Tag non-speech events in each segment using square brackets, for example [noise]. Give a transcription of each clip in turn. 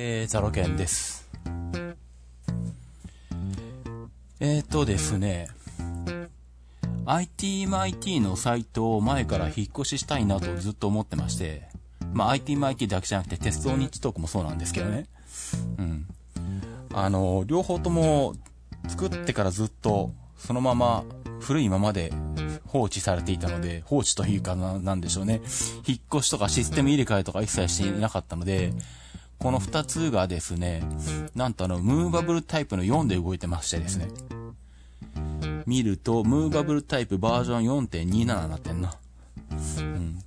えー、ザロケンです。えーとですね、ITMIT のサイトを前から引っ越ししたいなとずっと思ってまして、まあ ITMIT だけじゃなくて鉄道日トークもそうなんですけどね。うん。あの、両方とも作ってからずっとそのまま古いままで放置されていたので、放置というかな、なんでしょうね。引っ越しとかシステム入れ替えとか一切していなかったので、この二つがですね、なんとあの、ムーバブルタイプの4で動いてましてですね。見ると、ムーバブルタイプバージョン4.27になってんな。うん。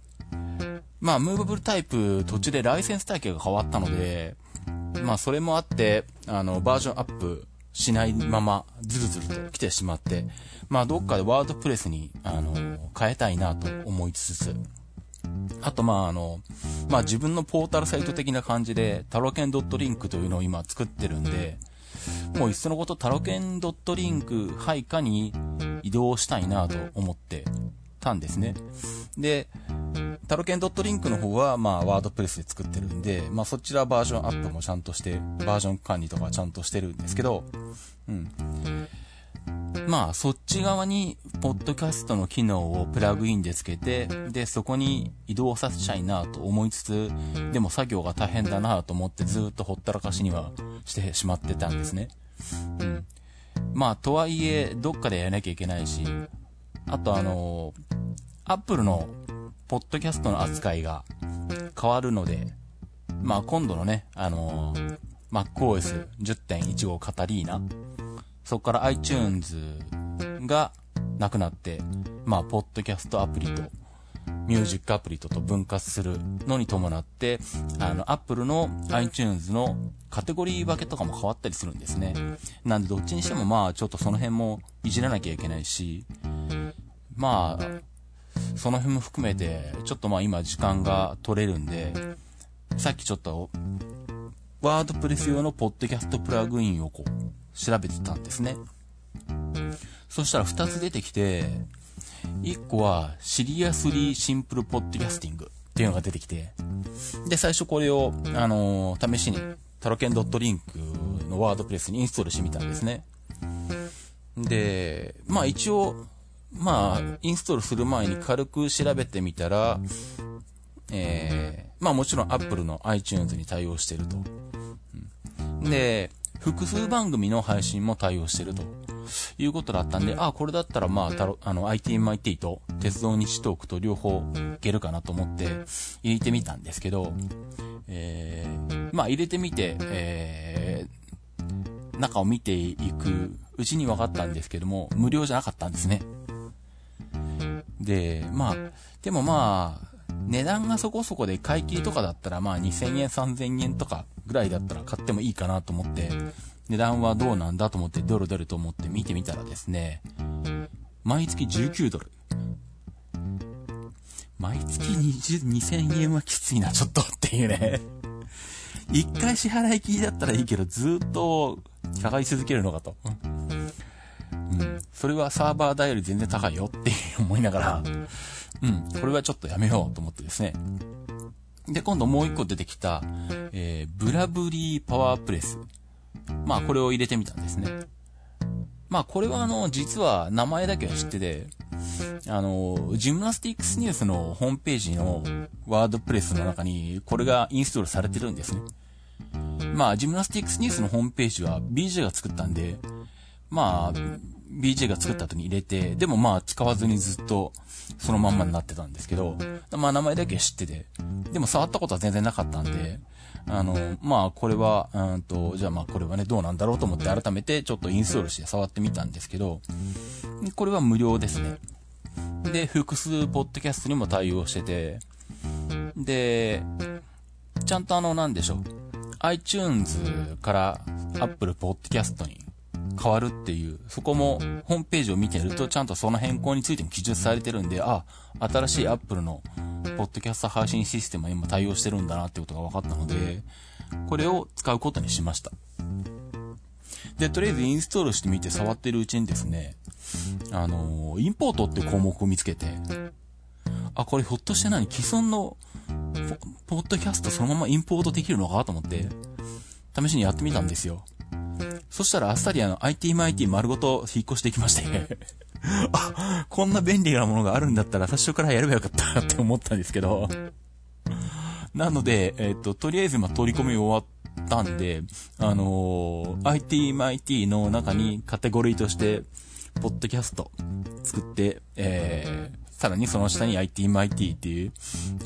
まあ、ムーバブルタイプ途中でライセンス体系が変わったので、まあ、それもあって、あの、バージョンアップしないまま、ズルズルと来てしまって、まあ、どっかでワードプレスに、あの、変えたいなと思いつつ、あと、まあ、あの、まあ、自分のポータルサイト的な感じで、タロケン .link というのを今作ってるんで、もういっそのことタロケン .link 配下に移動したいなと思ってたんですね。で、タロケン .link の方は、まあ、ワードプレスで作ってるんで、まあ、そちらバージョンアップもちゃんとして、バージョン管理とかちゃんとしてるんですけど、うん。まあ、そっち側に、ポッドキャストの機能をプラグインでつけて、で、そこに移動させちゃいなと思いつつ、でも作業が大変だなと思ってずっとほったらかしにはしてしまってたんですね。うん。まあ、とはいえ、どっかでやらなきゃいけないし、あとあの、アップルのポッドキャストの扱いが変わるので、まあ今度のね、あの、MacOS10.15 カタリーナ、そこから iTunes がなくなって、まあ、ポッドキャストアプリと、ミュージックアプリとと分割するのに伴って、あの、Apple の iTunes のカテゴリー分けとかも変わったりするんですね。なんで、どっちにしてもまあ、ちょっとその辺もいじらなきゃいけないし、まあ、その辺も含めて、ちょっとまあ今時間が取れるんで、さっきちょっと、ワードプレス用のポッドキャストプラグインをこう、調べてたんですね。そしたら2つ出てきて、1個はシリアスリーシンプルポッドキャスティングっていうのが出てきて、で、最初これを、あのー試しにタロケン .link のワードプレスにインストールしてみたんですね。で、まあ一応、まあ、インストールする前に軽く調べてみたら、えー、まあもちろん Apple の iTunes に対応してると。で、複数番組の配信も対応してるということだったんで、あ、これだったらまあ、たろあの、ITMIT と鉄道日トークと両方いけるかなと思って入れてみたんですけど、えー、まあ入れてみて、えー、中を見ていくうちに分かったんですけども、無料じゃなかったんですね。で、まあ、でもまあ、値段がそこそこで買い切りとかだったらまあ2000円3000円とかぐらいだったら買ってもいいかなと思って、値段はどうなんだと思ってドルドルと思って見てみたらですね、毎月19ドル。毎月20 2000円はきついな、ちょっとっていうね。一回支払い切りだったらいいけど、ずっと払い続けるのかと。うん。それはサーバー代より全然高いよって思いながら、うん。これはちょっとやめようと思ってですね。で、今度もう一個出てきた、えー、ブラブリーパワープレス。まあ、これを入れてみたんですね。まあ、これはあの、実は名前だけは知ってて、あの、ジムナスティックスニュースのホームページのワードプレスの中に、これがインストールされてるんですね。まあ、ジムナスティックスニュースのホームページは BJ が作ったんで、まあ、BJ が作った後に入れて、でもまあ使わずにずっとそのまんまになってたんですけど、まあ名前だけ知ってて、でも触ったことは全然なかったんで、あの、まあこれは、うんと、じゃあまあこれはね、どうなんだろうと思って改めてちょっとインストールして触ってみたんですけど、これは無料ですね。で、複数ポッドキャストにも対応してて、で、ちゃんとあの、なんでしょう。iTunes から Apple Podcast に変わるっていう、そこもホームページを見てるとちゃんとその変更についても記述されてるんで、あ、新しい Apple のポッドキャスト配信システムにも対応してるんだなってことが分かったので、これを使うことにしました。で、とりあえずインストールしてみて触ってるうちにですね、あのインポートって項目を見つけて、あ、これひょっとして何既存のポポッドキャストそのままインポートできるのかと思って、試しにやってみたんですよ。そしたらあっさりあの ITMIT 丸ごと引っ越してきまして。[laughs] あ、こんな便利なものがあるんだったら最初からやればよかったって思ったんですけど。なので、えっ、ー、と、とりあえずま取り込み終わったんで、あのー、ITMIT の中にカテゴリーとして、ポッドキャスト作って、えー、さらにその下に ITMIT っていう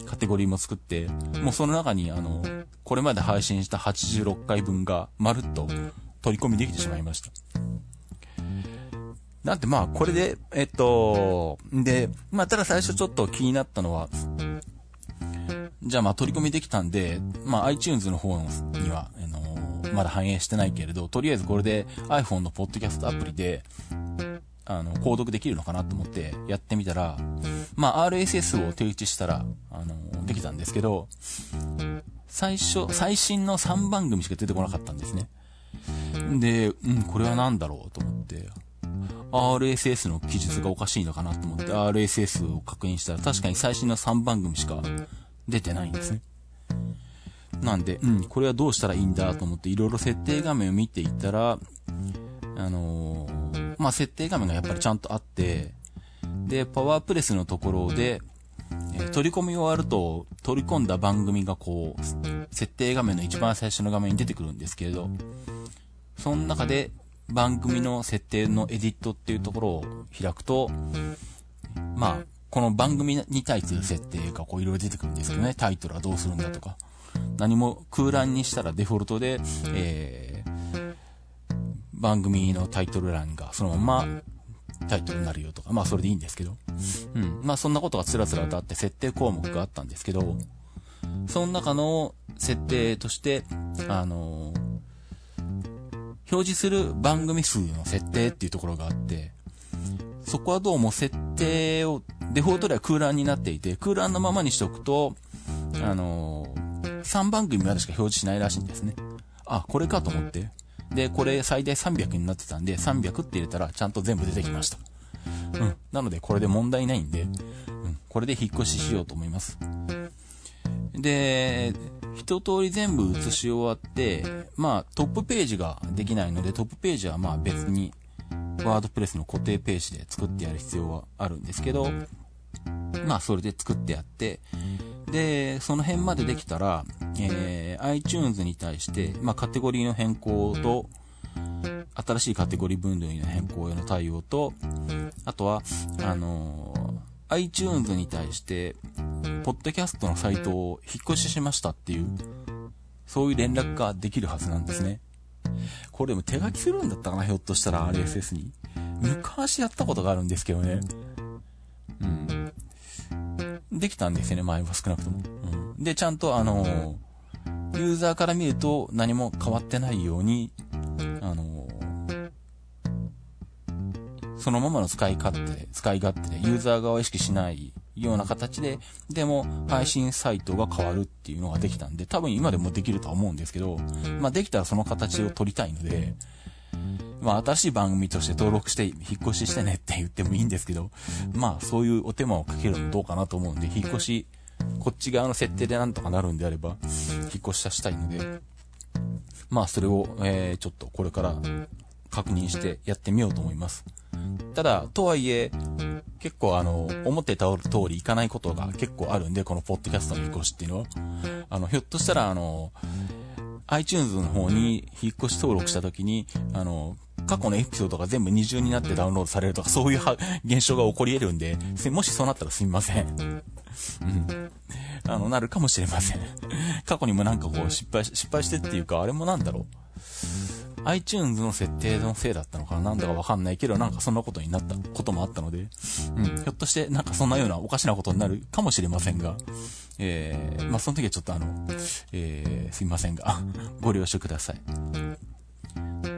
カテゴリーも作って、もうその中にあの、これまで配信した86回分がまるっと取り込みできてしまいました。なんてまあ、これで、えっと、で、まあ、ただ最初ちょっと気になったのは、じゃあまあ取り込みできたんで、まあ iTunes の方には、あの、まだ反映してないけれど、とりあえずこれで iPhone のポッドキャストアプリで、あの、購読できるのかなと思ってやってみたら、まあ RSS を手打ちしたら、あの、できたんですけど、最初、最新の3番組しか出てこなかったんですね。で、うん、これは何だろうと思って、RSS の記述がおかしいのかなと思って RSS を確認したら確かに最新の3番組しか出てないんですね。なんで、うん、これはどうしたらいいんだと思っていろいろ設定画面を見ていたら、あのー、まあ、設定画面がやっぱりちゃんとあって、で、パワープレスのところで、え、取り込み終わると、取り込んだ番組がこう、設定画面の一番最初の画面に出てくるんですけれど、その中で番組の設定のエディットっていうところを開くと、まあ、この番組に対する設定がこういろいろ出てくるんですけどね、タイトルはどうするんだとか。何も空欄にしたらデフォルトで、えー、番組のタイトル欄がそのままタイトルになるよとか、まあそれでいいんですけど。うん。まあそんなことがつらつらとあって設定項目があったんですけど、その中の設定として、あのー、表示する番組数の設定っていうところがあって、そこはどうも設定をデフォルトでは空欄になっていて、空欄のままにしておくと、あのー、3番組までしか表示しないらしいんですね。あ、これかと思って。で、これ最大300になってたんで、300って入れたらちゃんと全部出てきました。うん。なのでこれで問題ないんで、うん。これで引っ越ししようと思います。で、一通り全部写し終わって、まあトップページができないので、トップページはまあ別にワードプレスの固定ページで作ってやる必要はあるんですけど、まあ、それで作ってやって、で、その辺までできたら、えー、iTunes に対して、まあ、カテゴリーの変更と、新しいカテゴリー分類の変更への対応と、あとは、あのー、iTunes に対して、ポッドキャストのサイトを引っ越ししましたっていう、そういう連絡ができるはずなんですね。これでも手書きするんだったかなひょっとしたら RSS に。昔やったことがあるんですけどね。うん。できたんですよね、前は少なくとも。うん。で、ちゃんとあのー、ユーザーから見ると何も変わってないように、そのままの使い勝手、使い勝手でユーザー側を意識しないような形で、でも配信サイトが変わるっていうのができたんで、多分今でもできるとは思うんですけど、まあできたらその形を取りたいので、まあ新しい番組として登録して引っ越ししてねって言ってもいいんですけど、まあそういうお手間をかけるのどうかなと思うんで、引っ越し、こっち側の設定でなんとかなるんであれば、引っ越しさせたいので、まあそれを、えー、ちょっとこれから確認してやってみようと思います。ただ、とはいえ、結構あの、思ってた通りいかないことが結構あるんで、このポッドキャストの引っ越しっていうのは。あの、ひょっとしたらあの、iTunes の方に引っ越し登録した時に、あの、過去のエピソードが全部二重になってダウンロードされるとか、そういう現象が起こり得るんで、もしそうなったらすみません。うん。あの、なるかもしれません。過去にもなんかこう失敗、失敗してっていうか、あれもなんだろう。iTunes の設定のせいだったのかな？なんだかわかんないけど、なんかそんなことになったこともあったので、うん、ひょっとしてなんかそんなようなおかしなことになるかもしれませんが、えー、まあ、その時はちょっとあの、えー、すいませんが、[laughs] ご了承ください。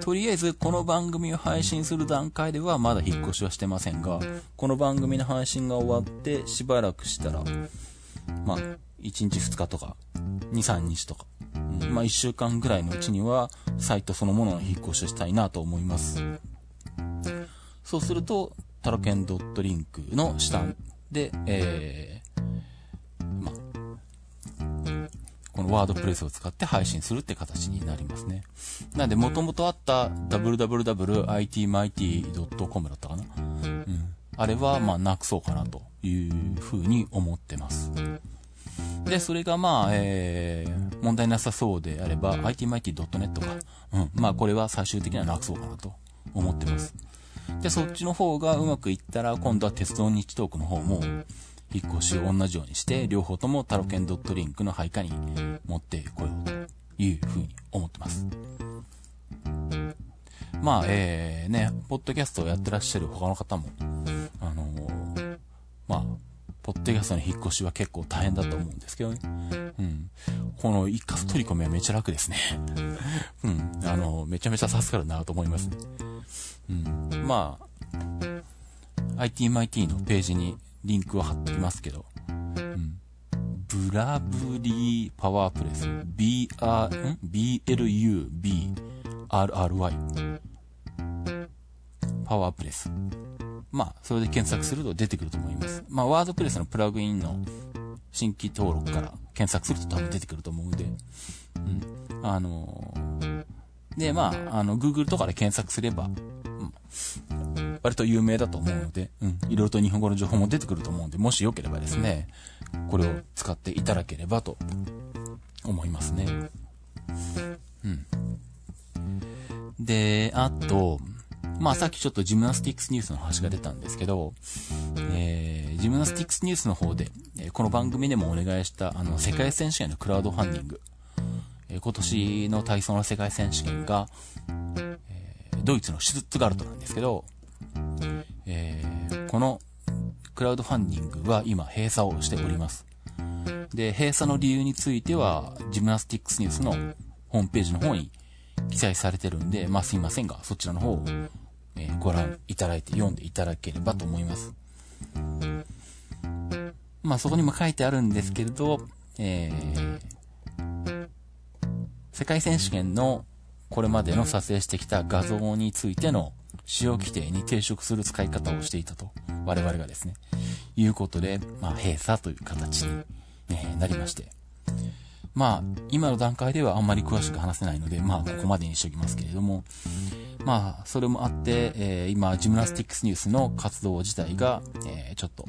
とりあえずこの番組を配信する段階ではまだ引っ越しはしてませんが、この番組の配信が終わってしばらくしたら、まあ、1日2日とか、2、3日とか、まあ、1週間ぐらいのうちには、サイトそのものの引っ越しをしたいなと思います。そうすると、タロケンドットリンクの下で、えー、まこのワードプレスを使って配信するって形になりますね。なんで、もともとあった www.itmighty.com だったかな。うん。あれは、まあ、なくそうかなというふうに思ってます。で、それがまあ、えー、問題なさそうであれば、itmighty.net か。うん。まあ、これは最終的にはなくそうかなと思ってます。で、そっちの方がうまくいったら、今度は鉄道日トークの方も、引っ越しを同じようにして、両方ともタロケンドットリンクの配下に持ってこようというふうに思ってます。まあ、えー、ね、ポッドキャストをやってらっしゃる他の方も、あのー、まあ、ポッドキャスの引っ越しは結構大変だと思うんですけどね。うん。この一括取り込みはめちゃ楽ですね。うん。あの、めちゃめちゃ助かるなと思います、うん。まあ、ITMIT のページにリンクを貼ってきますけど、うん。ブラブリーパワープレス、BR、ん ?BLUBRRY。パワープレス。まあ、それで検索すると出てくると思います。まあ、ワードプレスのプラグインの新規登録から検索すると多分出てくると思うんで、うん。あのー、で、まあ、あの、Google とかで検索すれば、うん、割と有名だと思うので、うん、いろいろと日本語の情報も出てくると思うんで、もしよければですね、これを使っていただければと思いますね。うん。で、あと、まあさっきちょっとジムナスティックスニュースの話が出たんですけど、えー、ジムナスティックスニュースの方で、えこの番組でもお願いしたあの世界選手権のクラウドファンディング、え今年の体操の世界選手権が、え、ドイツのシュツットガルトなんですけど、えー、このクラウドファンディングは今閉鎖をしております。で、閉鎖の理由については、ジムナスティックスニュースのホームページの方に記載されてるんで、まあすいませんが、そちらの方をえー、ご覧いただいて読んでいただければと思います。まあそこにも書いてあるんですけれど、えー、世界選手権のこれまでの撮影してきた画像についての使用規定に抵触する使い方をしていたと、我々がですね、いうことで、まあ閉鎖という形に、ね、なりまして。まあ、今の段階ではあんまり詳しく話せないので、まあ、ここまでにしておきますけれども、まあ、それもあって、えー、今、ジムナスティックスニュースの活動自体が、えー、ちょっと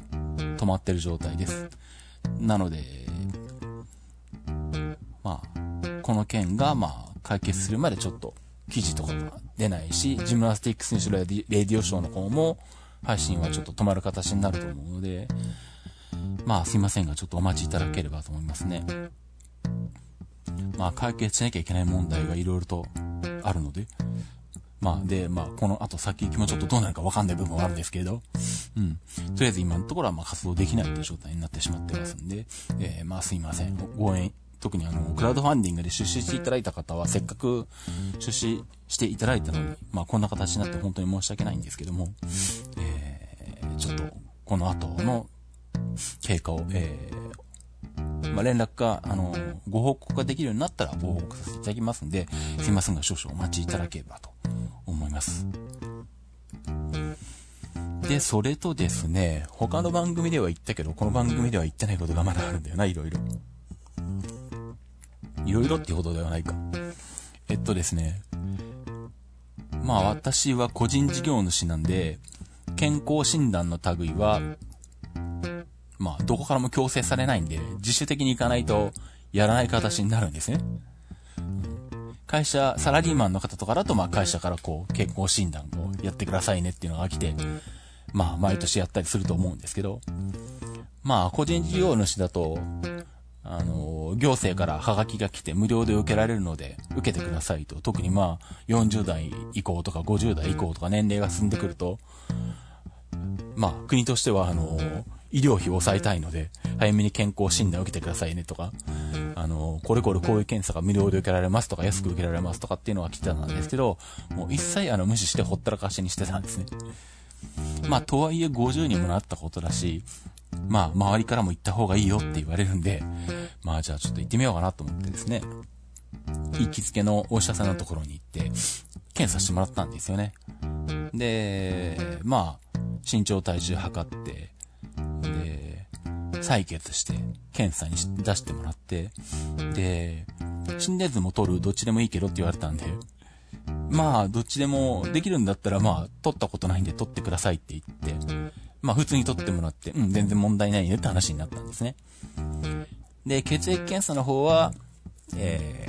止まってる状態です。なので、まあ、この件が、まあ、解決するまでちょっと記事とかが出ないし、ジムナスティックスニュースレディオショーの方も配信はちょっと止まる形になると思うので、まあ、すいませんが、ちょっとお待ちいただければと思いますね。まあ、解決しなきゃいけない問題がいろいろとあるので、まあ、で、まあ、この後先行きもちょっとどうなるかわかんない部分はあるんですけれど、うん。とりあえず今のところはまあ活動できないという状態になってしまってますんで、えー、まあすいません。ご縁、特にあの、クラウドファンディングで出資していただいた方は、せっかく出資していただいたのに、まあこんな形になって本当に申し訳ないんですけども、えー、ちょっと、この後の経過を、えー、まあ、連絡が、あの、ご報告ができるようになったらご報告させていただきますんで、すいませんが少々お待ちいただければと思います。で、それとですね、他の番組では言ったけど、この番組では言ってないことがまだあるんだよな、いろいろ。いろいろっていうほどではないか。えっとですね、まあ私は個人事業主なんで、健康診断の類は、まあ、どこからも強制されないんで、自主的に行かないとやらない形になるんですね。会社、サラリーマンの方とかだと、まあ会社からこう、健康診断をやってくださいねっていうのが来て、まあ毎年やったりすると思うんですけど、まあ個人事業主だと、あの、行政からハガキが来て無料で受けられるので、受けてくださいと。特にまあ、40代以降とか50代以降とか年齢が進んでくると、まあ、国としてはあの、医療費を抑えたいので、早めに健康診断を受けてくださいねとか、あの、これこれこういう検査が無料で受けられますとか、安く受けられますとかっていうのが来てたんですけど、もう一切あの無視してほったらかしにしてたんですね。まあ、とはいえ50にもなったことだし、まあ、周りからも行った方がいいよって言われるんで、まあ、じゃあちょっと行ってみようかなと思ってですね、行きつけのお医者さんのところに行って、検査してもらったんですよね。で、まあ、身長体重測って、採血して、検査に出してもらって、で、心電図も取る、どっちでもいいけどって言われたんで、まあ、どっちでもできるんだったら、まあ、取ったことないんで取ってくださいって言って、まあ、普通に取ってもらって、うん、全然問題ないねって話になったんですね。で、血液検査の方は、え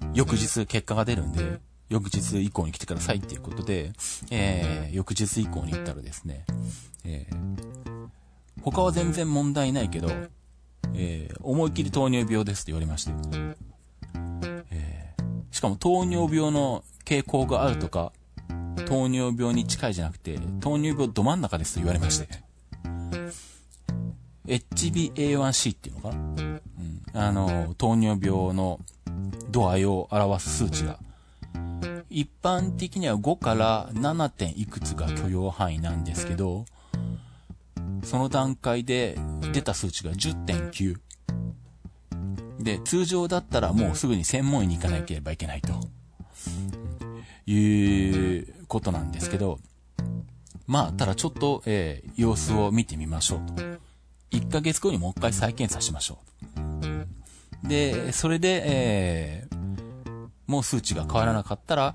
ー、翌日結果が出るんで、翌日以降に来てくださいっていうことで、えー、翌日以降に行ったらですね、えー、他は全然問題ないけど、えー、思いっきり糖尿病ですって言われまして、えー、しかも糖尿病の傾向があるとか、糖尿病に近いじゃなくて、糖尿病ど真ん中ですと言われまして、HbA1c っていうのかな、うん、あの、糖尿病の度合いを表す数値が、一般的には5から 7. 点いくつが許容範囲なんですけど、その段階で出た数値が10.9。で、通常だったらもうすぐに専門医に行かなければいけないと。いうことなんですけど、まあ、ただちょっと、えー、様子を見てみましょうと。1ヶ月後にもう一回再検査しましょう。で、それで、えー、もう数値が変わらなかったら、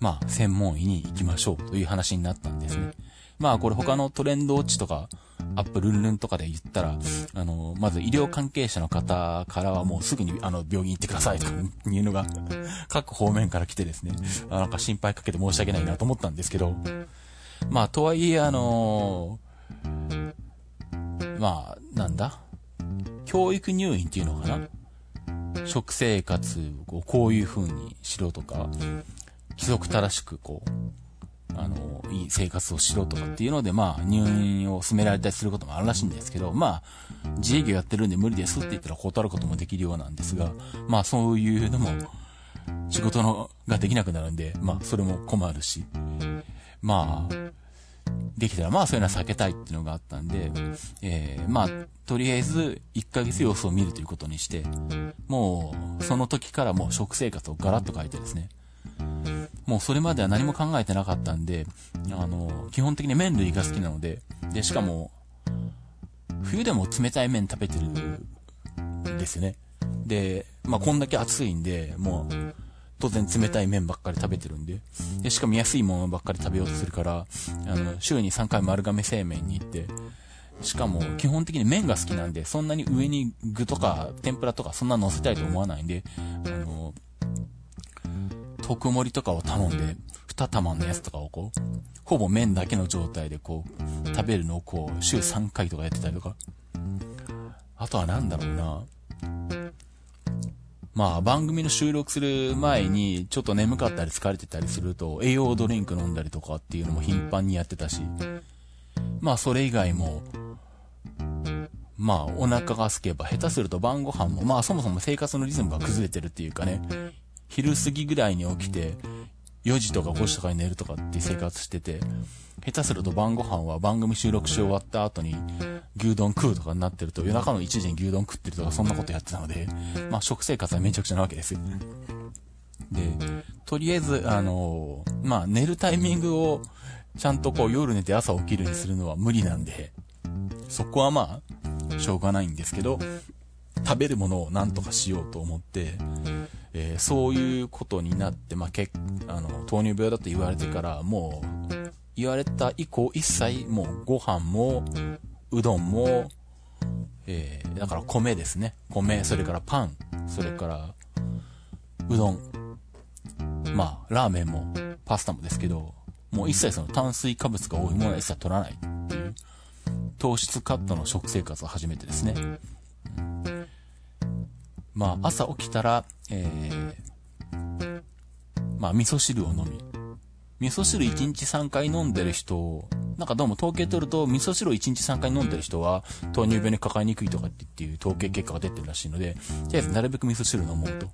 まあ、専門医に行きましょうという話になったんですね。まあこれ他のトレンドウォッチとか、アップルンルンとかで言ったら、あの、まず医療関係者の方からはもうすぐにあの病院行ってくださいとかいうのが各方面から来てですね、なんか心配かけて申し訳ないなと思ったんですけど、まあとはいえあのまあなんだ、教育入院っていうのかな？食生活をこういう風にしろとか、規則正しくこう、あの、いい生活をしろとかっていうので、まあ、入院を勧められたりすることもあるらしいんですけど、まあ、自営業やってるんで無理ですって言ったら断ることもできるようなんですが、まあ、そういうのも、仕事のができなくなるんで、まあ、それも困るし、まあ、できたら、まあ、そういうのは避けたいっていうのがあったんで、えー、まあ、とりあえず、1ヶ月様子を見るということにして、もう、その時からもう食生活をガラッと変えてですね、もうそれまでは何も考えてなかったんで、あの、基本的に麺類が好きなので、で、しかも、冬でも冷たい麺食べてるんですよね。で、まあ、こんだけ暑いんで、もう、当然冷たい麺ばっかり食べてるんで、で、しかも安いものばっかり食べようとするから、あの、週に3回丸亀製麺に行って、しかも、基本的に麺が好きなんで、そんなに上に具とか、天ぷらとか、そんな乗せたいと思わないんで、あの、特盛りとかを頼んで、二玉のやつとかをこう、ほぼ麺だけの状態でこう、食べるのをこう、週3回とかやってたりとか。あとはなんだろうな。まあ、番組の収録する前に、ちょっと眠かったり疲れてたりすると、栄養ドリンク飲んだりとかっていうのも頻繁にやってたし、まあ、それ以外も、まあ、お腹が空けば、下手すると晩ご飯も、まあ、そもそも生活のリズムが崩れてるっていうかね、昼過ぎぐらいに起きて、4時とか5時とかに寝るとかって生活してて、下手すると晩ご飯は番組収録し終わった後に牛丼食うとかになってると夜中の1時に牛丼食ってるとかそんなことやってたので、まあ食生活はめちゃくちゃなわけですよ。で、とりあえず、あの、まあ寝るタイミングをちゃんとこう夜寝て朝起きるにするのは無理なんで、そこはまあ、しょうがないんですけど、食べるものを何とかしようと思って、えー、そういうことになって、まあ、けあの、糖尿病だと言われてから、もう、言われた以降、一切、もう、ご飯も、うどんも、えー、だから米ですね。米、それからパン、それから、うどん。まあ、ラーメンも、パスタもですけど、もう一切その炭水化物が多いものは一切取らないっていう、糖質カットの食生活を始めてですね。まあ、朝起きたら、えー、まあ、味噌汁を飲み。味噌汁1日3回飲んでる人、なんかどうも統計取ると、味噌汁を1日3回飲んでる人は、糖尿病にかかりにくいとかっていう統計結果が出てるらしいので、とりあえずなるべく味噌汁飲もうと。と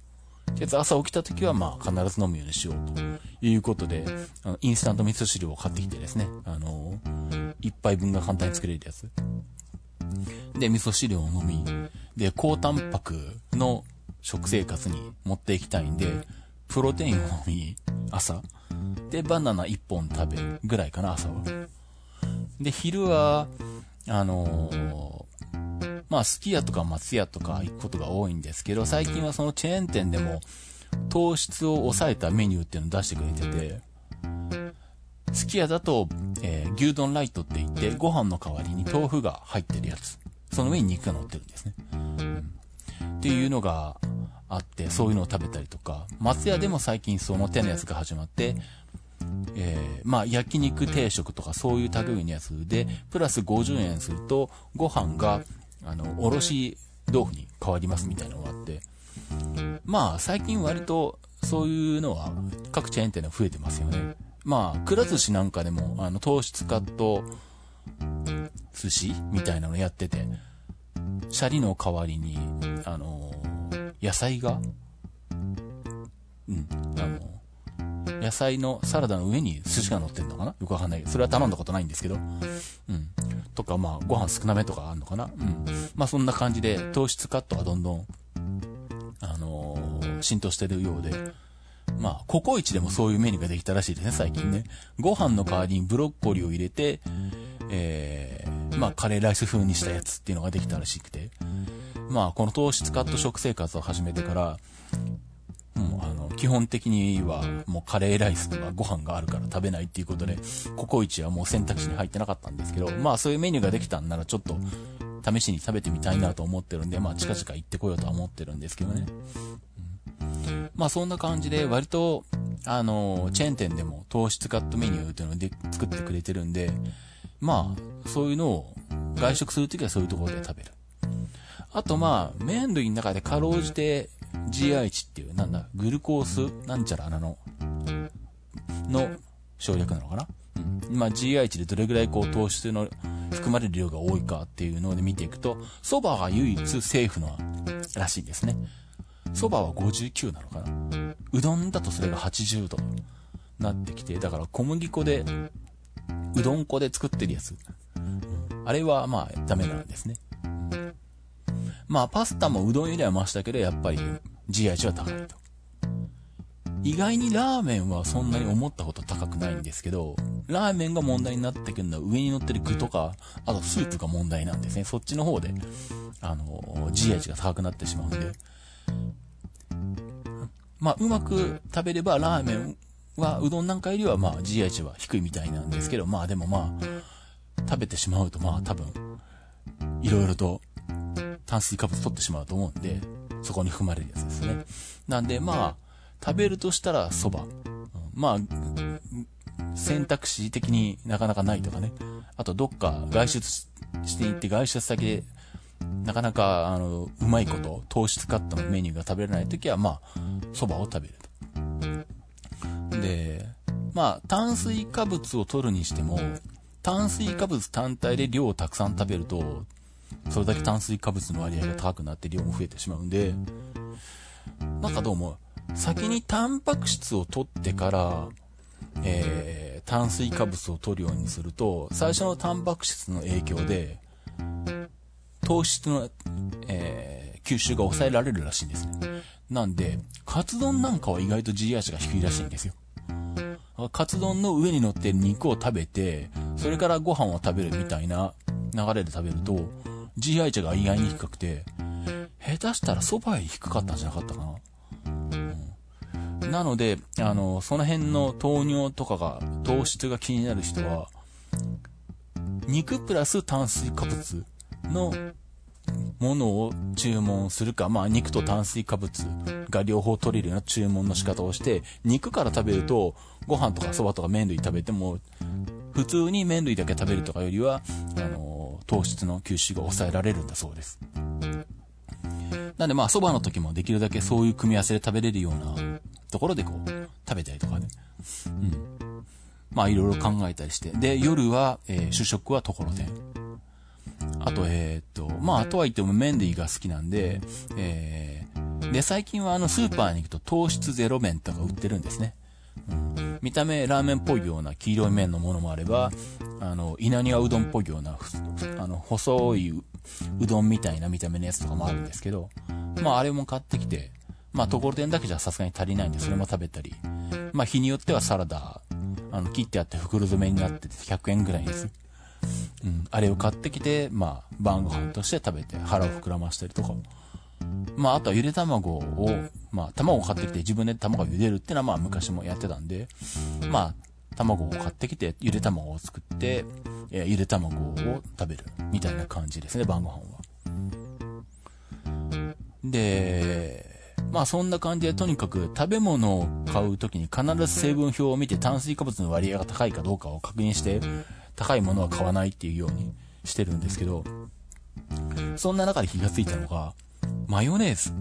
りあえず朝起きた時は、まあ、必ず飲むようにしようということで、あの、インスタント味噌汁を買ってきてですね、あのー、一杯分が簡単に作れるやつ。で、味噌汁を飲み、で、高タンパクの食生活に持っていきたいんで、プロテインを飲み、朝。で、バナナ1本食べるぐらいかな、朝は。で、昼は、あのー、まあ、すき家とか松屋とか行くことが多いんですけど、最近はそのチェーン店でも、糖質を抑えたメニューっていうのを出してくれてて、すき家だと、えー、牛丼ライトって言って、ご飯の代わりに豆腐が入ってるやつ。その上に肉が乗ってるんですね。うん、っていうのがあって、そういうのを食べたりとか、松屋でも最近その手のやつが始まって、えー、まあ、焼肉定食とかそういう類のやつで、プラス50円すると、ご飯が、あの、おろし豆腐に変わりますみたいなのがあって、まあ、最近割と、そういうのは、各チェーン店で増えてますよね。まあ、くら寿司なんかでも、あの、糖質カット、寿司？みたいなのやってて、シャリの代わりに、あの野菜が、うん、あの、野菜のサラダの上に寿司が乗ってんのかな？よくわかんないけど、それは頼んだことないんですけど、うん。とか、まあ、ご飯少なめとかあんのかな？うん。まあ、そんな感じで、糖質カットがどんどん、あのー、浸透してるようで、まあ、ココイチでもそういうメニューができたらしいですね、最近ね。ご飯の代わりにブロッコリーを入れて、えー、まあ、カレーライス風にしたやつっていうのができたらしくて。まあ、この糖質カット食生活を始めてから、もうあの、基本的にはもうカレーライスとかご飯があるから食べないっていうことで、ココイチはもう選択肢に入ってなかったんですけど、まあそういうメニューができたんならちょっと試しに食べてみたいなと思ってるんで、まあ近々行ってこようとは思ってるんですけどね。うん、まあそんな感じで割と、あの、チェーン店でも糖質カットメニューっていうのをで作ってくれてるんで、まあ、そういうのを外食するときはそういうところで食べる。あとまあ、麺類の中でかろうじて GI 値っていう、なんだ、グルコースなんちゃらなの、の省略なのかなうん。まあ GI 値でどれぐらいこう糖質の含まれる量が多いかっていうので見ていくと、蕎麦が唯一セーフのらしいんですね。蕎麦は59なのかなうどんだとそれが80度なってきて、だから小麦粉で、うどん粉で作ってるやつ。あれはまあダメなんですね。まあパスタもうどんよりは増したけど、やっぱり GI 値は高いと。意外にラーメンはそんなに思ったほど高くないんですけど、ラーメンが問題になってくるのは上に乗ってる具とか、あとスープが問題なんですね。そっちの方で、あの、GI 値が高くなってしまうんで。まあ、うまく食べればラーメンは、うどんなんかよりはまあ GI 値は低いみたいなんですけど、まあでもまあ、食べてしまうとまあ多分、いろいろと炭水化物取ってしまうと思うんで、そこに含まれるやつですね。なんでまあ、食べるとしたら蕎麦。まあ、選択肢的になかなかないとかね。あとどっか外出していって外出先でなかなか、あの、うまいこと、糖質カットのメニューが食べれないときは、まあ、蕎麦を食べると。で、まあ、炭水化物を取るにしても、炭水化物単体で量をたくさん食べると、それだけ炭水化物の割合が高くなって量も増えてしまうんで、なんかどうも、先にタンパク質を取ってから、えー、炭水化物を取るようにすると、最初のタンパク質の影響で、糖質の、えー、吸収が抑えられるらしいんですね。なんで、カツ丼なんかは意外と GI 値が低いらしいんですよ。カツ丼の上に乗ってる肉を食べて、それからご飯を食べるみたいな流れで食べると、GI 値が意外に低くて、下手したら蕎麦より低かったんじゃなかったかな。うん、なので、あの、その辺の糖尿とかが、糖質が気になる人は、肉プラス炭水化物のものを注文するか、まあ肉と炭水化物が両方取れるような注文の仕方をして、肉から食べると、ご飯とか蕎麦とか麺類食べても、普通に麺類だけ食べるとかよりは、あの、糖質の吸収が抑えられるんだそうです。なんでまあ蕎麦の時もできるだけそういう組み合わせで食べれるようなところでこう、食べたりとかね。うん。まあいろいろ考えたりして。で、夜は、えー、主食はところてん。あと、えー、っと、まあ、とは言っても麺類が好きなんで、えー、で、最近はあの、スーパーに行くと糖質ゼロ麺とか売ってるんですね。見た目ラーメンっぽいような黄色い麺のものもあれば、あの、稲庭うどんっぽいような、あの、細いうどんみたいな見た目のやつとかもあるんですけど、まあ、あれも買ってきて、まあ、ところてんだけじゃさすがに足りないんで、それも食べたり、まあ、日によってはサラダ、あの、切ってあって袋詰めになってて100円ぐらいです。うん、あれを買ってきて、まあ、晩ご飯として食べて腹を膨らましたりとか。まあ、あとはゆで卵を、まあ、卵を買ってきて自分で卵を茹でるっていうのは、まあ、昔もやってたんで、まあ、卵を買ってきて、ゆで卵を作って、えー、ゆで卵を食べる、みたいな感じですね、晩ご飯は。で、まあそんな感じでとにかく食べ物を買う時に必ず成分表を見て炭水化物の割合が高いかどうかを確認して高いものは買わないっていうようにしてるんですけど、そんな中で気がついたのが、マヨネーズ。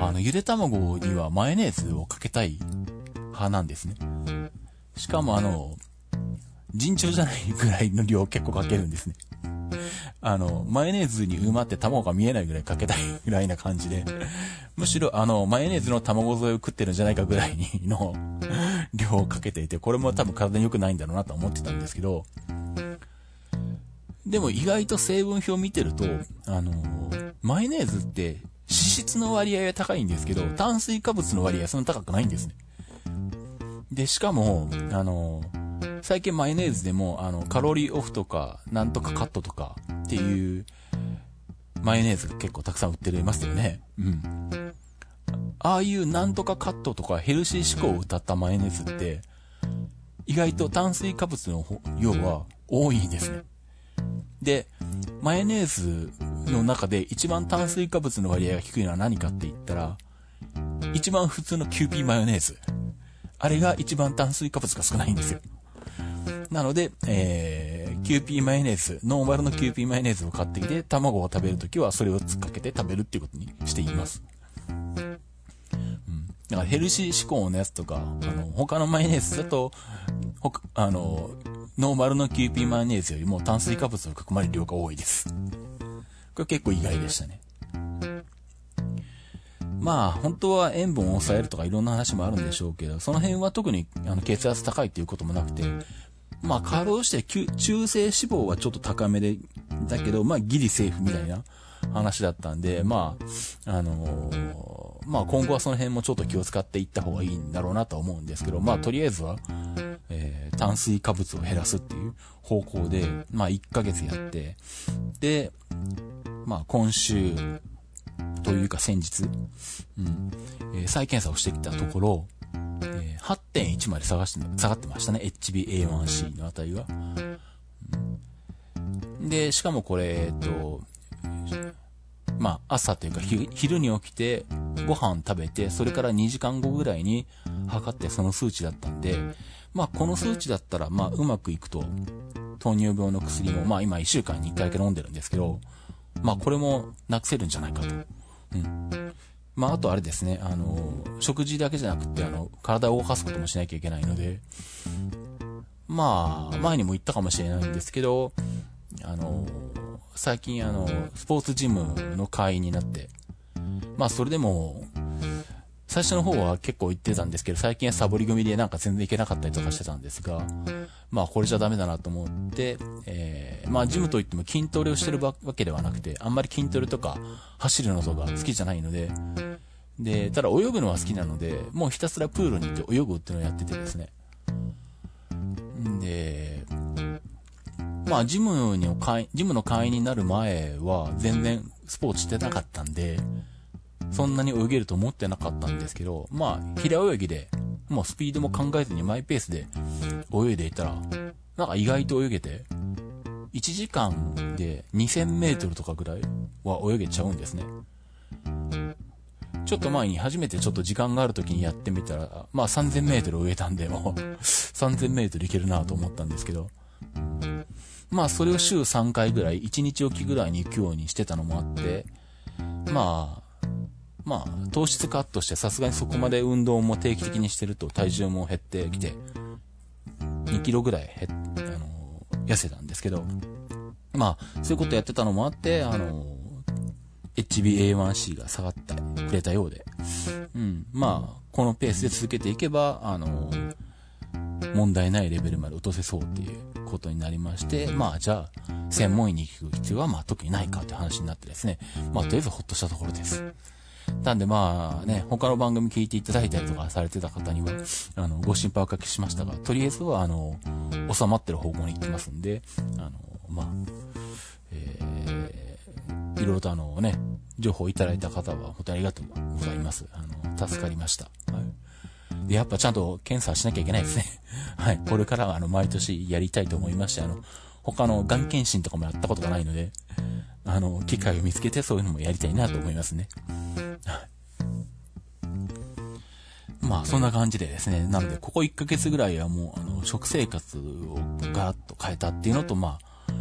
あの、ゆで卵にはマヨネーズをかけたい派なんですね。しかもあの、尋常じゃないぐらいの量結構かけるんですね。あの、マヨネーズに埋まって卵が見えないぐらいかけたいぐらいな感じで、むしろあの、マヨネーズの卵添えを食ってるんじゃないかぐらいの [laughs] 量をかけていて、これも多分体に良くないんだろうなと思ってたんですけど、でも意外と成分表見てると、あの、マヨネーズって脂質の割合は高いんですけど、炭水化物の割合はそんな高くないんですね。で、しかも、あの、最近マヨネーズでも、あの、カロリーオフとか、なんとかカットとかっていう、マヨネーズが結構たくさん売ってますよね。うん。ああいうなんとかカットとかヘルシー志向を謳ったマヨネーズって、意外と炭水化物の量は多いんですね。で、マヨネーズの中で一番炭水化物の割合が低いのは何かって言ったら、一番普通のキューピーマヨネーズ。あれが一番炭水化物が少ないんですよ。なので、えー、キューピーマヨネーズ、ノーマルのキューピーマヨネーズを買ってきて、卵を食べるときはそれを突っかけて食べるっていうことにしています。うん。だからヘルシー志向のやつとか、あの、他のマヨネーズだと、ほあの、ノーマルのキューピーマヨネーズよりも炭水化物の含まれる量が多いです。これ結構意外でしたね。まあ、本当は塩分を抑えるとかいろんな話もあるんでしょうけど、その辺は特にあの血圧高いっていうこともなくて、まあ、カロとして中性脂肪はちょっと高めで、だけど、まあ、ギリセーフみたいな話だったんで、まあ、あのー、まあ、今後はその辺もちょっと気を使っていった方がいいんだろうなと思うんですけど、まあ、とりあえずは、えー、炭水化物を減らすっていう方向で、まあ、1ヶ月やって、で、まあ、今週、というか先日、うん、えー、再検査をしてきたところ、えー、8.1まで下がして、下がってましたね。HbA1c の値は。で、しかもこれ、えっと、まあ、朝というか昼に起きて、ご飯食べて、それから2時間後ぐらいに測ってその数値だったんで、まあ、この数値だったら、まあ、うまくいくと、糖尿病の薬も、まあ、今1週間に1回だけ飲んでるんですけど、まあ、これもなくせるんじゃないかと。うん。まあ、あとあれですね、あの、食事だけじゃなくて、あの、体を動かすこともしなきゃいけないので、まあ、前にも言ったかもしれないんですけど、あの、最近あの、スポーツジムの会員になって、まあ、それでも、最初の方は結構行ってたんですけど、最近はサボり組でなんか全然行けなかったりとかしてたんですが、まあこれじゃダメだなと思って、えー、まあジムといっても筋トレをしてるわけではなくて、あんまり筋トレとか走るのとか好きじゃないので、で、ただ泳ぐのは好きなので、もうひたすらプールに行って泳ぐっていうのをやっててですね。で、まあジムに会、ジムの会員になる前は全然スポーツしてなかったんで、そんなに泳げると思ってなかったんですけど、まあ、平泳ぎで、もうスピードも考えずにマイペースで泳いでいたら、なんか意外と泳げて、1時間で2000メートルとかぐらいは泳げちゃうんですね。ちょっと前に初めてちょっと時間がある時にやってみたら、まあ3000メートル泳げたんで、もう3000メートルいけるなと思ったんですけど、まあそれを週3回ぐらい、1日おきぐらいに行くようにしてたのもあって、まあ、まあ、糖質カットしてさすがにそこまで運動も定期的にしてると体重も減ってきて、2キロぐらい減ってあの痩せたんですけど、まあ、そういうことやってたのもあって、あの HbA1c が下がってくれたようで、うん、まあ、このペースで続けていけば、あの問題ないレベルまで落とせそうっていうことになりまして、まあじゃあ、専門医に行く必要はまあ特にないかという話になってですね、まあとりあえずほっとしたところです。なんでまあね、他の番組聞いていただいたりとかされてた方には、あの、ご心配おかけしましたが、とりあえずは、あの、収まってる方向に行ってますんで、あの、まあ、えー、いろいろとあのね、情報いただいた方は本当にありがとうございます。あの、助かりました。はい。で、やっぱちゃんと検査しなきゃいけないですね。[laughs] はい。これからはあの、毎年やりたいと思いまして、あの、他のがん検診とかもやったことがないので、あの、機会を見つけてそういうのもやりたいなと思いますね。まあ、そんな感じでですね。なので、ここ1ヶ月ぐらいはもう、あの、食生活をガラッと変えたっていうのと、まあ、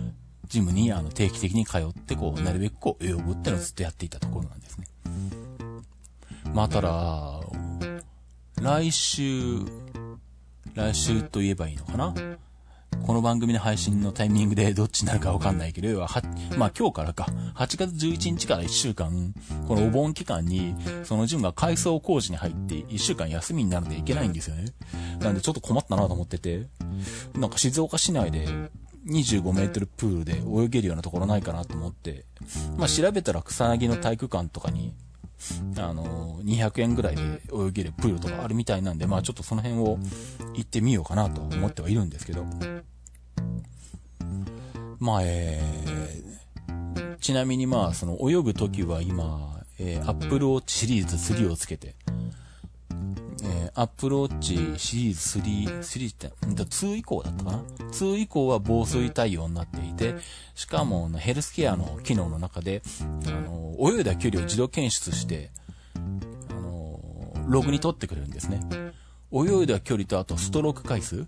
ジムにあの定期的に通って、こう、なるべくこう、泳ぐっていうのをずっとやっていたところなんですね。まあ、ただ、来週、来週と言えばいいのかな？この番組の配信のタイミングでどっちになるかわかんないけど、は、まあ今日からか、8月11日から1週間、このお盆期間に、その順が改装工事に入って1週間休みになるんでいけないんですよね。なんでちょっと困ったなと思ってて、なんか静岡市内で25メートルプールで泳げるようなところないかなと思って、まあ調べたら草薙の体育館とかにあの、200円ぐらいで泳げるプールとかあるみたいなんで、まあちょっとその辺を行ってみようかなと思ってはいるんですけど。まあ、えー、ちなみにまあ、その泳ぐときは今、えー、Apple Watch シリーズ3をつけて、えー、Apple Watch シリーズ3、3って、2以降だったかな ?2 以降は防水対応になっていて、しかもヘルスケアの機能の中で、あの、泳いだ距離を自動検出して、あの、ログに取ってくれるんですね。泳いだ距離とあとストローク回数？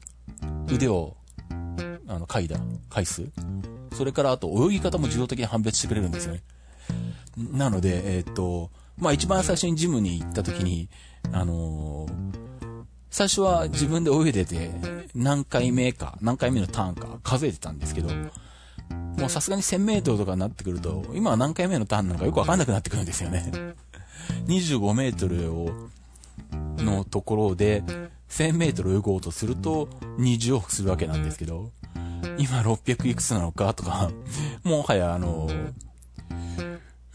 腕をあの、嗅いだ回数？それからあと泳ぎ方も自動的に判別してくれるんですよね。なので、えー、っと、まあ、一番最初にジムに行った時に、あのー、最初は自分で泳いでて、何回目か、何回目のターンか数えてたんですけど、もうさすがに1000メートルとかになってくると、今は何回目のターンなのかよくわかんなくなってくるんですよね。25メートルを、のところで、1000メートル泳ごうとすると、20往復するわけなんですけど、今600いくつなのかとか、もはやあの、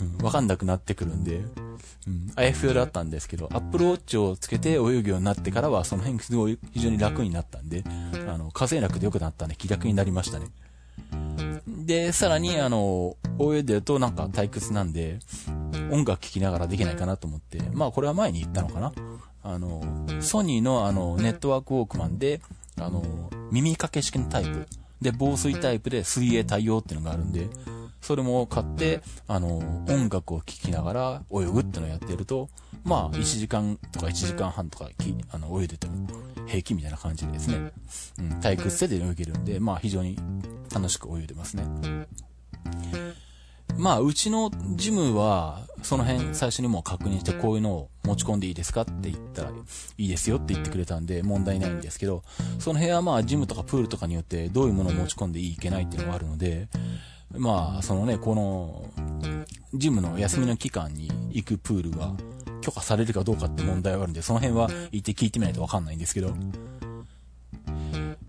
うん、わかんなくなってくるんで、うん、あやふやだったんですけど、アップルウォッチをつけて泳ぐようになってからは、その辺すごい非常に楽になったんで、あの、風なくて良くなったんで気楽になりましたね。で、さらに、あの、泳いでるとなんか退屈なんで、音楽聴きながらできないかなと思って、まあこれは前に言ったのかなあの、ソニーのあの、ネットワークウォークマンで、あの、耳掛け式のタイプ。で、防水タイプで水泳対応っていうのがあるんで、それも買って、あの、音楽を聴きながら泳ぐってのをやってると、まあ、1時間とか1時間半とかき、あの、泳いでても平気みたいな感じでですね、うん、退屈せで泳げるんで、まあ、非常に楽しく泳いでますね。まあ、うちのジムは、その辺最初にもう確認してこういうのを持ち込んでいいですかって言ったら、いいですよって言ってくれたんで問題ないんですけど、その辺はまあジムとかプールとかによってどういうものを持ち込んでいいいけないっていうのがあるので、まあ、そのね、この、ジムの休みの期間に行くプールが許可されるかどうかって問題があるんで、その辺は行って聞いてみないとわかんないんですけど、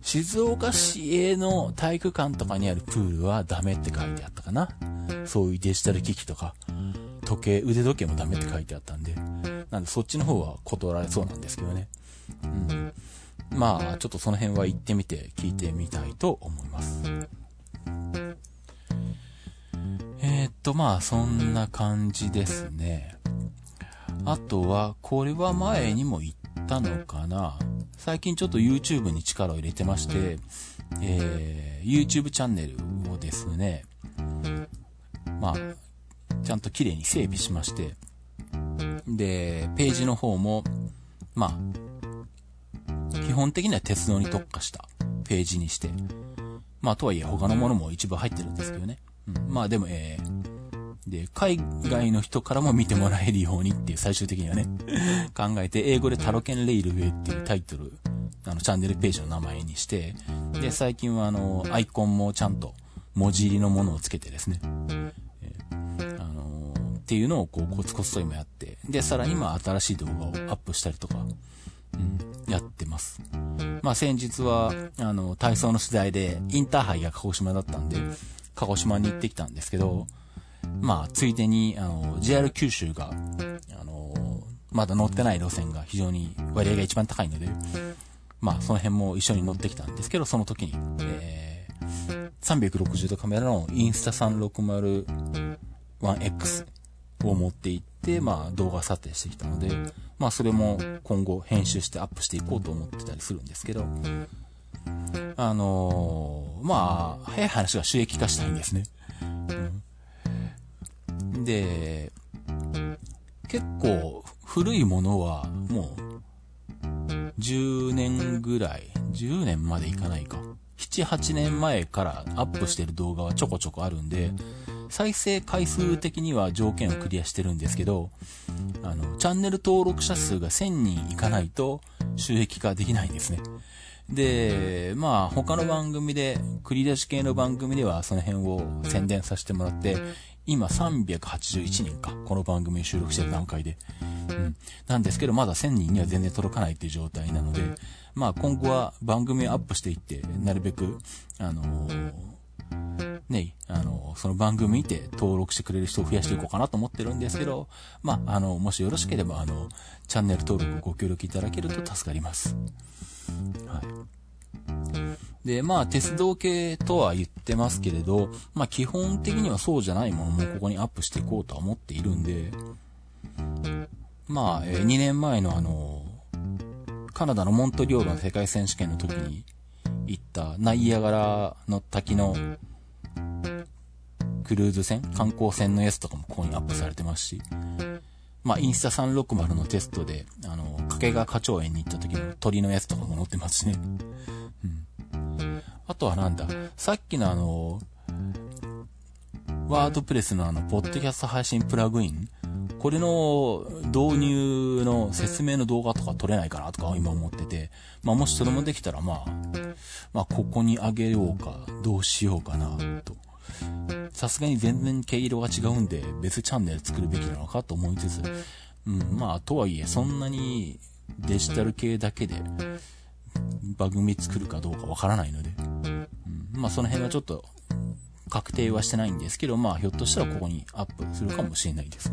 静岡市営の体育館とかにあるプールはダメって書いてあったかな。そういうデジタル機器とか、時計、腕時計もダメって書いてあったんで、なんでそっちの方は断られそうなんですけどね。うん。まあ、ちょっとその辺は行ってみて聞いてみたいと思います。と、まあ、そんな感じですね。あとは、これは前にも言ったのかな。最近ちょっと YouTube に力を入れてまして、えー、YouTube チャンネルをですね、まあ、ちゃんと綺麗に整備しまして、で、ページの方も、まあ、基本的には鉄道に特化したページにして、まあ、とはいえ他のものも一部入ってるんですけどね。うん、まあでも、えー、で、海外の人からも見てもらえるようにっていう最終的にはね、考えて、英語でタロケンレイルウェイっていうタイトル、あの、チャンネルページの名前にして、で、最近はあの、アイコンもちゃんと文字入りのものをつけてですね、っていうのをこうコツコツと今やって、で、さらにまあ新しい動画をアップしたりとか、うん、やってます。まあ先日は、あの、体操の取材でインターハイが鹿児島だったんで、鹿児島に行ってきたんですけど、まあ、ついでに、あの、JR 九州が、あの、まだ乗ってない路線が非常に割合が一番高いので、まあその辺も一緒に乗ってきたんですけど、その時に、えー、360度カメラのインスタ 360-1X を持って行って、まあ動画撮影してきたので、まあそれも今後編集してアップしていこうと思ってたりするんですけど、あのー、まあ、早い話が収益化したいんですね。うん、で、結構古いものはもう10年ぐらい、10年までいかないか。7、8年前からアップしてる動画はちょこちょこあるんで、再生回数的には条件をクリアしてるんですけど、あの、チャンネル登録者数が1000人いかないと収益化できないんですね。で、まあ、他の番組で、繰り出し系の番組ではその辺を宣伝させてもらって、今381人か、この番組を収録してる段階で。うん。なんですけど、まだ1000人には全然届かないっていう状態なので、まあ今後は番組をアップしていって、なるべく、あのー、ね、あの、その番組で登録してくれる人を増やしていこうかなと思ってるんですけど、まあ、あの、もしよろしければ、あの、チャンネル登録ご協力いただけると助かります。はい。で、まあ、鉄道系とは言ってますけれど、まあ、基本的にはそうじゃないものもここにアップしていこうとは思っているんで、まあ、えー、2年前のあの、カナダのモントリオールの世界選手権の時に行ったナイアガラの滝のクルーズ船、観光船のやつとかもここにアップされてますし、まあ、インスタ360のテストで、あの、掛川花鳥園に行った時の鳥のやつとかも載ってますしね。あとはなんだ、さっきのあの、ワードプレスのあの、ポッドキャスト配信プラグイン、これの導入の説明の動画とか撮れないかなとか今思ってて、まあもしそれもできたらまあ、まあここにあげようか、どうしようかな、と。さすがに全然毛色が違うんで別チャンネル作るべきなのかと思いつつ、うん、まあとはいえそんなにデジタル系だけで番組作るかどうかわからないので、うん、まあその辺はちょっと確定はしてないんですけど、まあひょっとしたらここにアップするかもしれないです。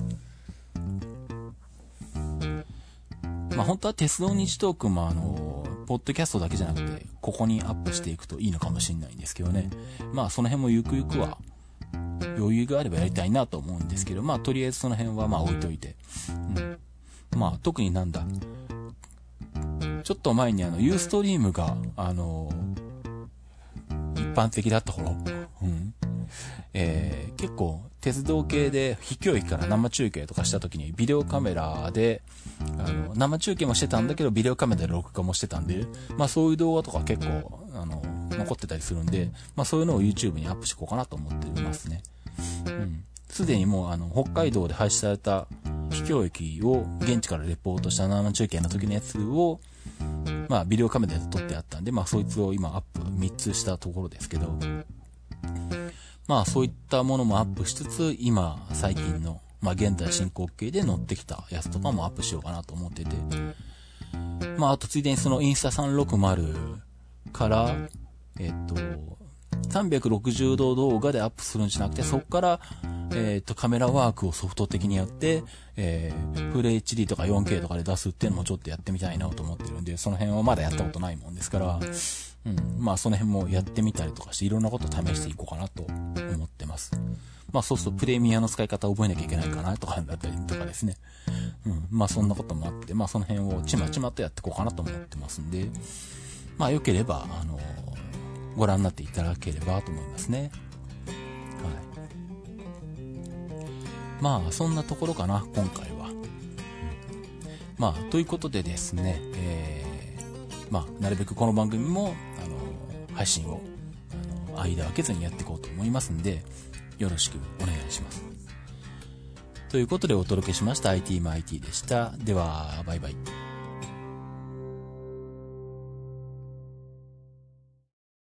まあ本当は鉄道日トークもあの、ポッドキャストだけじゃなくて、ここにアップしていくといいのかもしれないんですけどね。まあその辺もゆくゆくは、余裕があればやりたいなと思うんですけど、まあとりあえずその辺はまあ置いといて。うん。まあ特になんだ。ちょっと前にあの、ユーストリームが、あの、一般的だった頃、うん。えー、結構鉄道系で秘境駅から生中継とかした時にビデオカメラで、あの、生中継もしてたんだけどビデオカメラで録画もしてたんで、まあそういう動画とか結構、あの、残ってたりするんで、まあそういうのを YouTube にアップしていこうかなと思ってますね。うん。すでにもうあの、北海道で配信された秘境駅を現地からレポートした生中継の時のやつを、まあビデオカメラで撮ってあったんで、まあそいつを今アップ3つしたところですけど、まあそういったものもアップしつつ、今、最近の、まあ現在進行形で乗ってきたやつとかもアップしようかなと思ってて、まああとついでにそのインスタ360から、えっと、360度動画でアップするんじゃなくて、そこから、えっ、と、カメラワークをソフト的にやって、えー、フル HD とか 4K とかで出すっていうのもちょっとやってみたいなと思ってるんで、その辺はまだやったことないもんですから、うん、まあその辺もやってみたりとかしていろんなこと試していこうかなと思ってます。まあそうするとプレミアの使い方を覚えなきゃいけないかなとかだったりとかですね。うん、まあそんなこともあって、まあその辺をちまちまとやっていこうかなと思ってますんで、まあ良ければ、あの、ご覧になっていただければと思いますね。はい。まあそんなところかな、今回は。まあということでですね、えー、まあなるべくこの番組もあの配信を、あの、間開けずにやっていこうと思いますんで、よろしくお願いします。ということでお届けしました IT も IT でした。では、バイバイ。